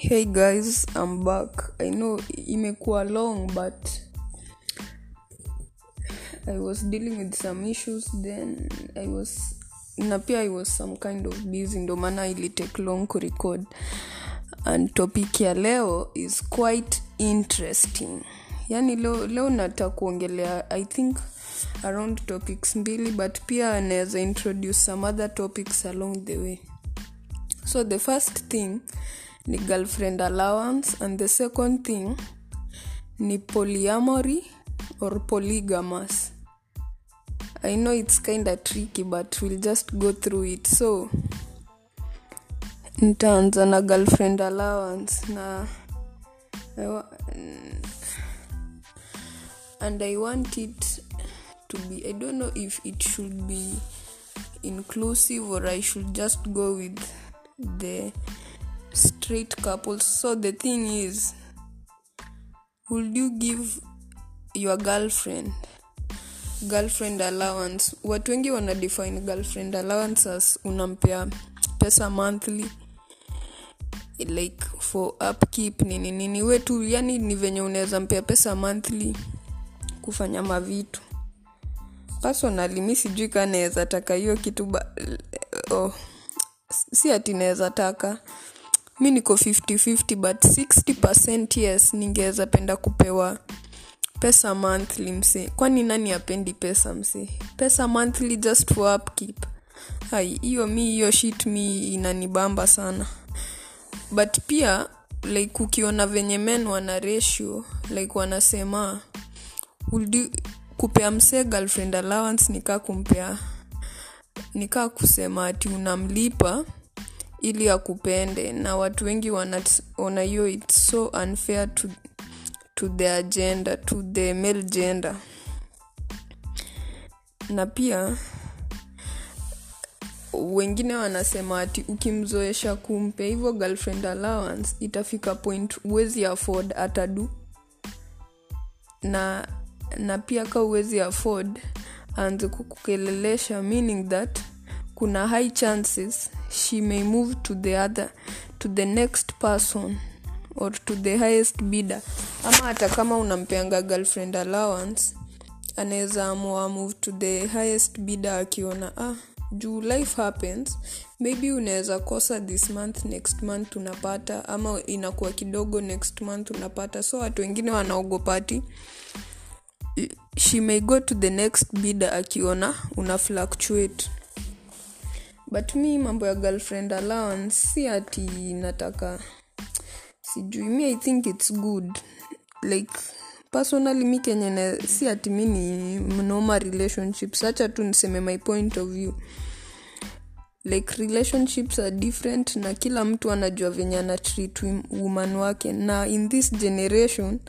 Hey guys, I'm back. I know imekuwa long but I was dealing with some issues then. I was na pia I was some kind of busy ndo maana ili take long kurecord. And topic ya leo is quite interesting. Yani leo, leo nata kuongelea i think around topics mbili but pia anaweza introduce some other topics along the way. So the first thing ni girlfriend allowance and the second thing ni polyamory or polygamous. I know it's kinda tricky but we'll just go through it. So nitaanza na girlfriend allowance na and i want it to be i don't know if it should be inclusive or i should just go with the straight couples. So the thing is would you give your girlfriend girlfriend allowance? Watu wengi wana define girlfriend allowance as unampea pesa monthly like for upkeep nini nini. Wetu yani ni venye unaweza mpea pesa monthly kufanya mavitu. Personally mi sijui kaa naweza taka hiyo kitu ba, oh, si ati naweza taka mi niko 50-50 but 60 yes ningeweza penda kupewa pesa monthly mse kwani nani apendi pesa mse pesa monthly just for upkeep. Hai hiyo mi hiyo shit mi inanibamba sana. But pia like ukiona venye men wana ratio like wanasema kupea msee girlfriend allowance nikaa kumpea nikaa kusema ati unamlipa ili akupende na watu wengi wanaona hiyo its so unfair to, to the agenda to the male gender. Na pia wengine wanasema ati ukimzoesha kumpe hivyo girlfriend allowance itafika point uwezi afford atadu. Na na pia ka uwezi afford aanze kukukelelesha meaning that kuna high chances she may move to the other to the next person or to the highest bidder. Ama hata kama unampeanga girlfriend allowance anaweza amua move to the highest bidder akiona ah juu life happens maybe unaweza kosa this month next month unapata ama inakuwa kidogo next month unapata. So watu wengine wanaogopati she may go to the next bidder akiona una fluctuate but mi mambo ya girlfriend allowance si ati nataka sijui mi i think its good. Like personally mi kenye si ati mi ni mnoma relationships hacha tu niseme my point of view. Like relationships are different na kila mtu anajua venye ana treat woman wake. Na in this generation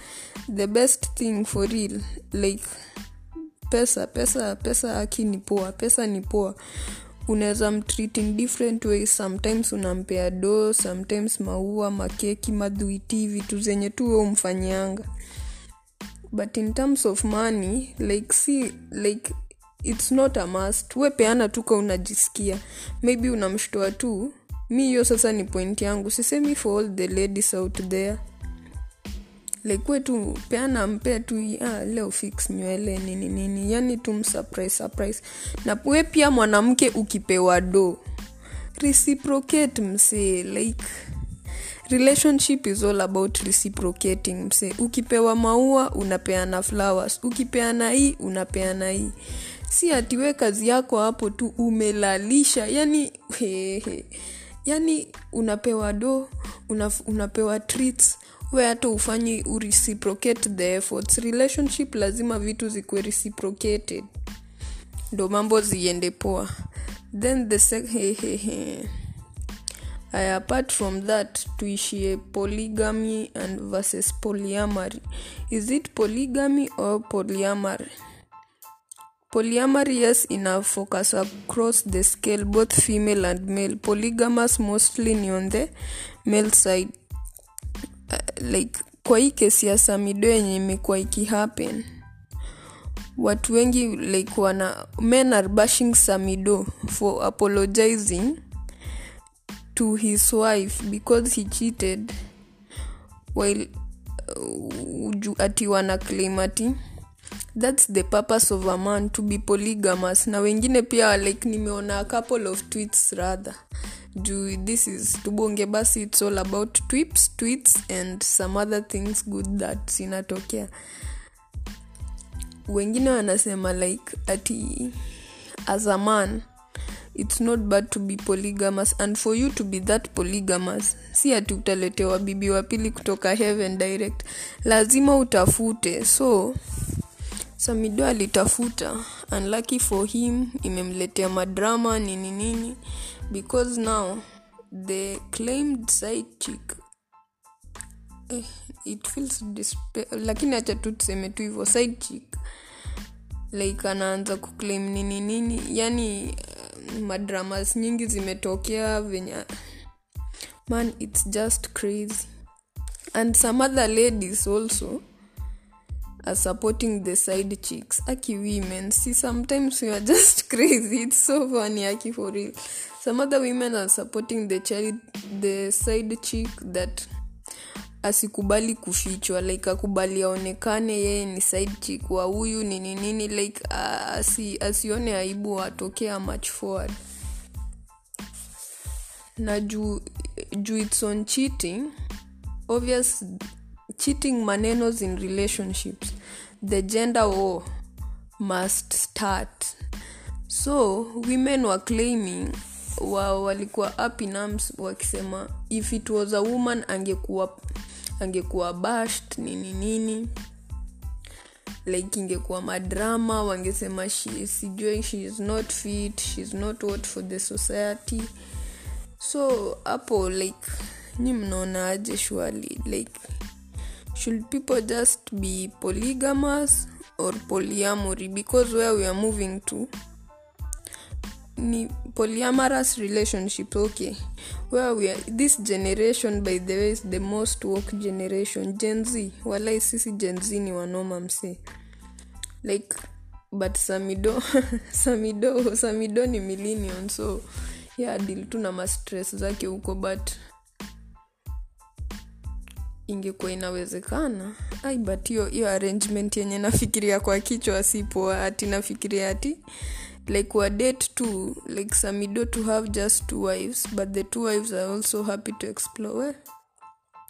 the best thing for real like pesa pesa pesa aki ni poa pesa ni poa unaweza mtreat different ways. Sometimes unampea do sometimes maua makeki madhuiti vitu zenye tu we umfanyianga but in terms of money like see like it's not a must. We peana tuka unajisikia. Maybe unamshtoa tu. Mi hiyo sasa ni point yangu. Sisemi for all the ladies out there like tu peana mpea tu ah, leo fix nywele nini nini. Yani tu msurprise surprise. Na we pia mwanamke ukipewa do. Reciprocate msee like relationship is all about reciprocating mse ukipewa maua unapeana flowers. Ukipeana hii unapeana hii. Si atiwe kazi yako hapo tu umelalisha. Yani hehe. yani unapewa do una, unapewa treats we hata ufanyi ureciprocate the efforts. Relationship lazima vitu zikuwe reciprocated. Ndo mambo ziende poa. Then the. Aya, apart from that tuishie polygamy and versus polyamory. Is it polygamy or polyamory? Polyamory yes ina focus across the scale both female and male. Polygamous mostly on the male side like kwa hii kesi ya samido yenye imekuwa ikihappen watu wengi like wana men are bashing samido for apologizing to his wife because he cheated while uh, ati wana claim ati thats the purpose of a man to be polygamous. Na wengine pia like nimeona a couple of tweets rather juu this is tubonge basi its all about twips tweets and some other things good that zinatokea. Wengine wanasema like ati as a man it's not bad to be polygamous and for you to be that polygamous si ati utaletewa bibi wa pili kutoka heaven direct. Lazima utafute. So samido alitafuta unlucky for him imemletea madrama nini nini. Because now the claimed side chick eh, it feels lakini hacha tu tuseme tu hivyo side chick like anaanza kuclaim nini nini. Yani uh, madramas nyingi zimetokea venye man its just crazy. And some other ladies also are supporting the side chicks. Aki women see sometimes we are just crazy. It's so funny aki for real. Some other women are supporting the child the side chick that asikubali kufichwa like akubali aonekane yeye ni side chick wa huyu nini nini like asi, asione aibu atokea much forward na juu juu its on cheating obvious cheating manenos in relationships. The gender war must start. So women were claiming wa walikuwa up in arms wakisema if it was a woman angekuwa angekuwa bashed nini nini. Like ingekuwa madrama wangesema sijui she is not fit she is not what for the society. So hapo like nyi mnaonaaje shwali like should people just be polygamous or polyamory because where we are moving to ni polyamorous relationships okay. Where we are this generation by the way is the most work generation. Gen walai sisi gen ni wanoma msee. Like but samido samido samido ni millennium so yeah dil tu na mastress zake huko but ingekuwa inawezekana. Ai but hiyo hiyo arrangement yenye nafikiria kwa kichwa sipo ati nafikiria ati like wa date to like samido to have just two wives but the two wives are also happy to explore. Well,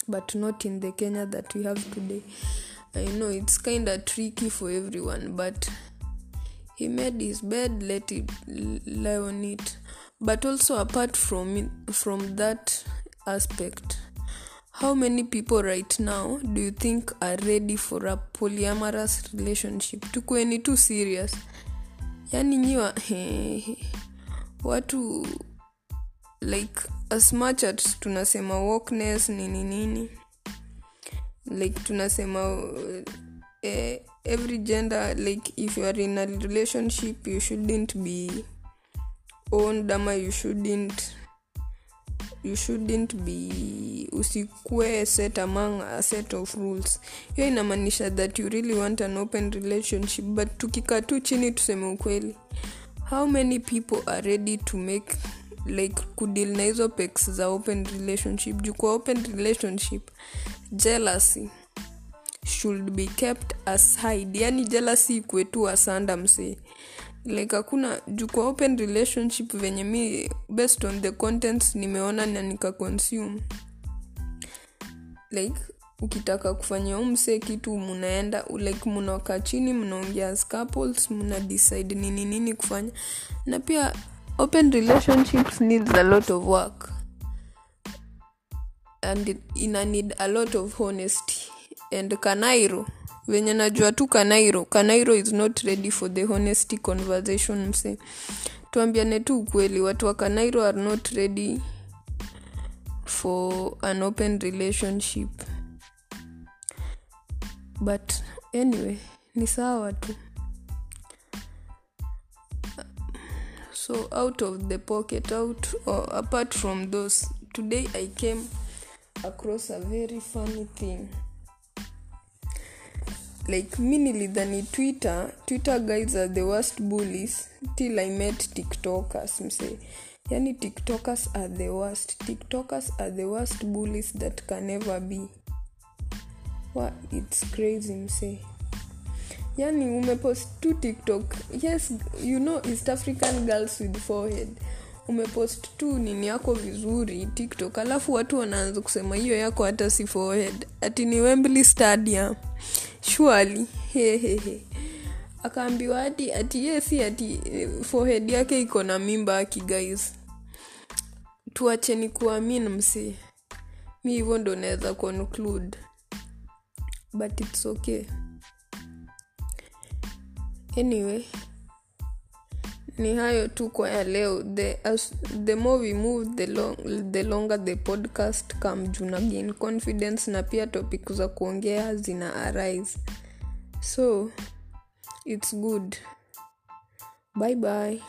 but not in the kenya that we have today. I know it's kind of tricky for everyone but he made his bed let it lie on it. But also apart from from that aspect how many people right now do you think are ready for a polyamorous relationship? Tukweni too serious. Yani nyiwa watu like as much as tunasema wokeness nini nini. Like tunasema eh, every gender like if you are in a relationship you shouldn't be owned ama you shouldn't you shouldn't be usikue set among a set of rules. Hiyo inamaanisha that you really want an open relationship but tukikaa tu chini tuseme ukweli. How many people are ready to make like kudil na hizo pex za open relationship? Juu kwa open relationship jealousy should be kept aside yani jealousy ikuetu asanda msee like hakuna juu kwa open relationship venye mi based on the contents nimeona na nika consume. Like ukitaka kufanya umse kitu munaenda like munakaa chini mnaongea as couples muna decide nini nini kufanya. Na pia open relationships needs a lot of work. And ina need a lot of honesty. And kanairo venye najua tu kanairo. Kanairo is not ready for the honesty conversation mse tuambiane tu ukweli watu wa kanairo are not ready for an open relationship. But anyway ni sawa tu. So out of the pocket out or apart from those today i came across a very funny thing like mi nilidhani twitter twitter guys are the worst bullies till i met tiktokers mse yani tiktokers are the worst. Tiktokers are the worst bullies that can ever be. Wa its crazy msee. Yani umepost tu tiktok. Yes you know east african girls with forehead. Umepost tu nini yako vizuri tiktok. Alafu watu wanaanza kusema hiyo yako hata si forehead. Ati ni wembley stadium shwali hehehe. Akaambiwa ati ati ye si ati forehead yake iko na mimba aki guys. Tuacheni kuamin msi mi hivyo ndo naweza conclude. But its okay. Anyway ni hayo tu kwa ya leo. The, as, the more we move the, long, the longer the podcast come juna gain confidence na pia topic za kuongea zina arise. So it's good. Bye bye.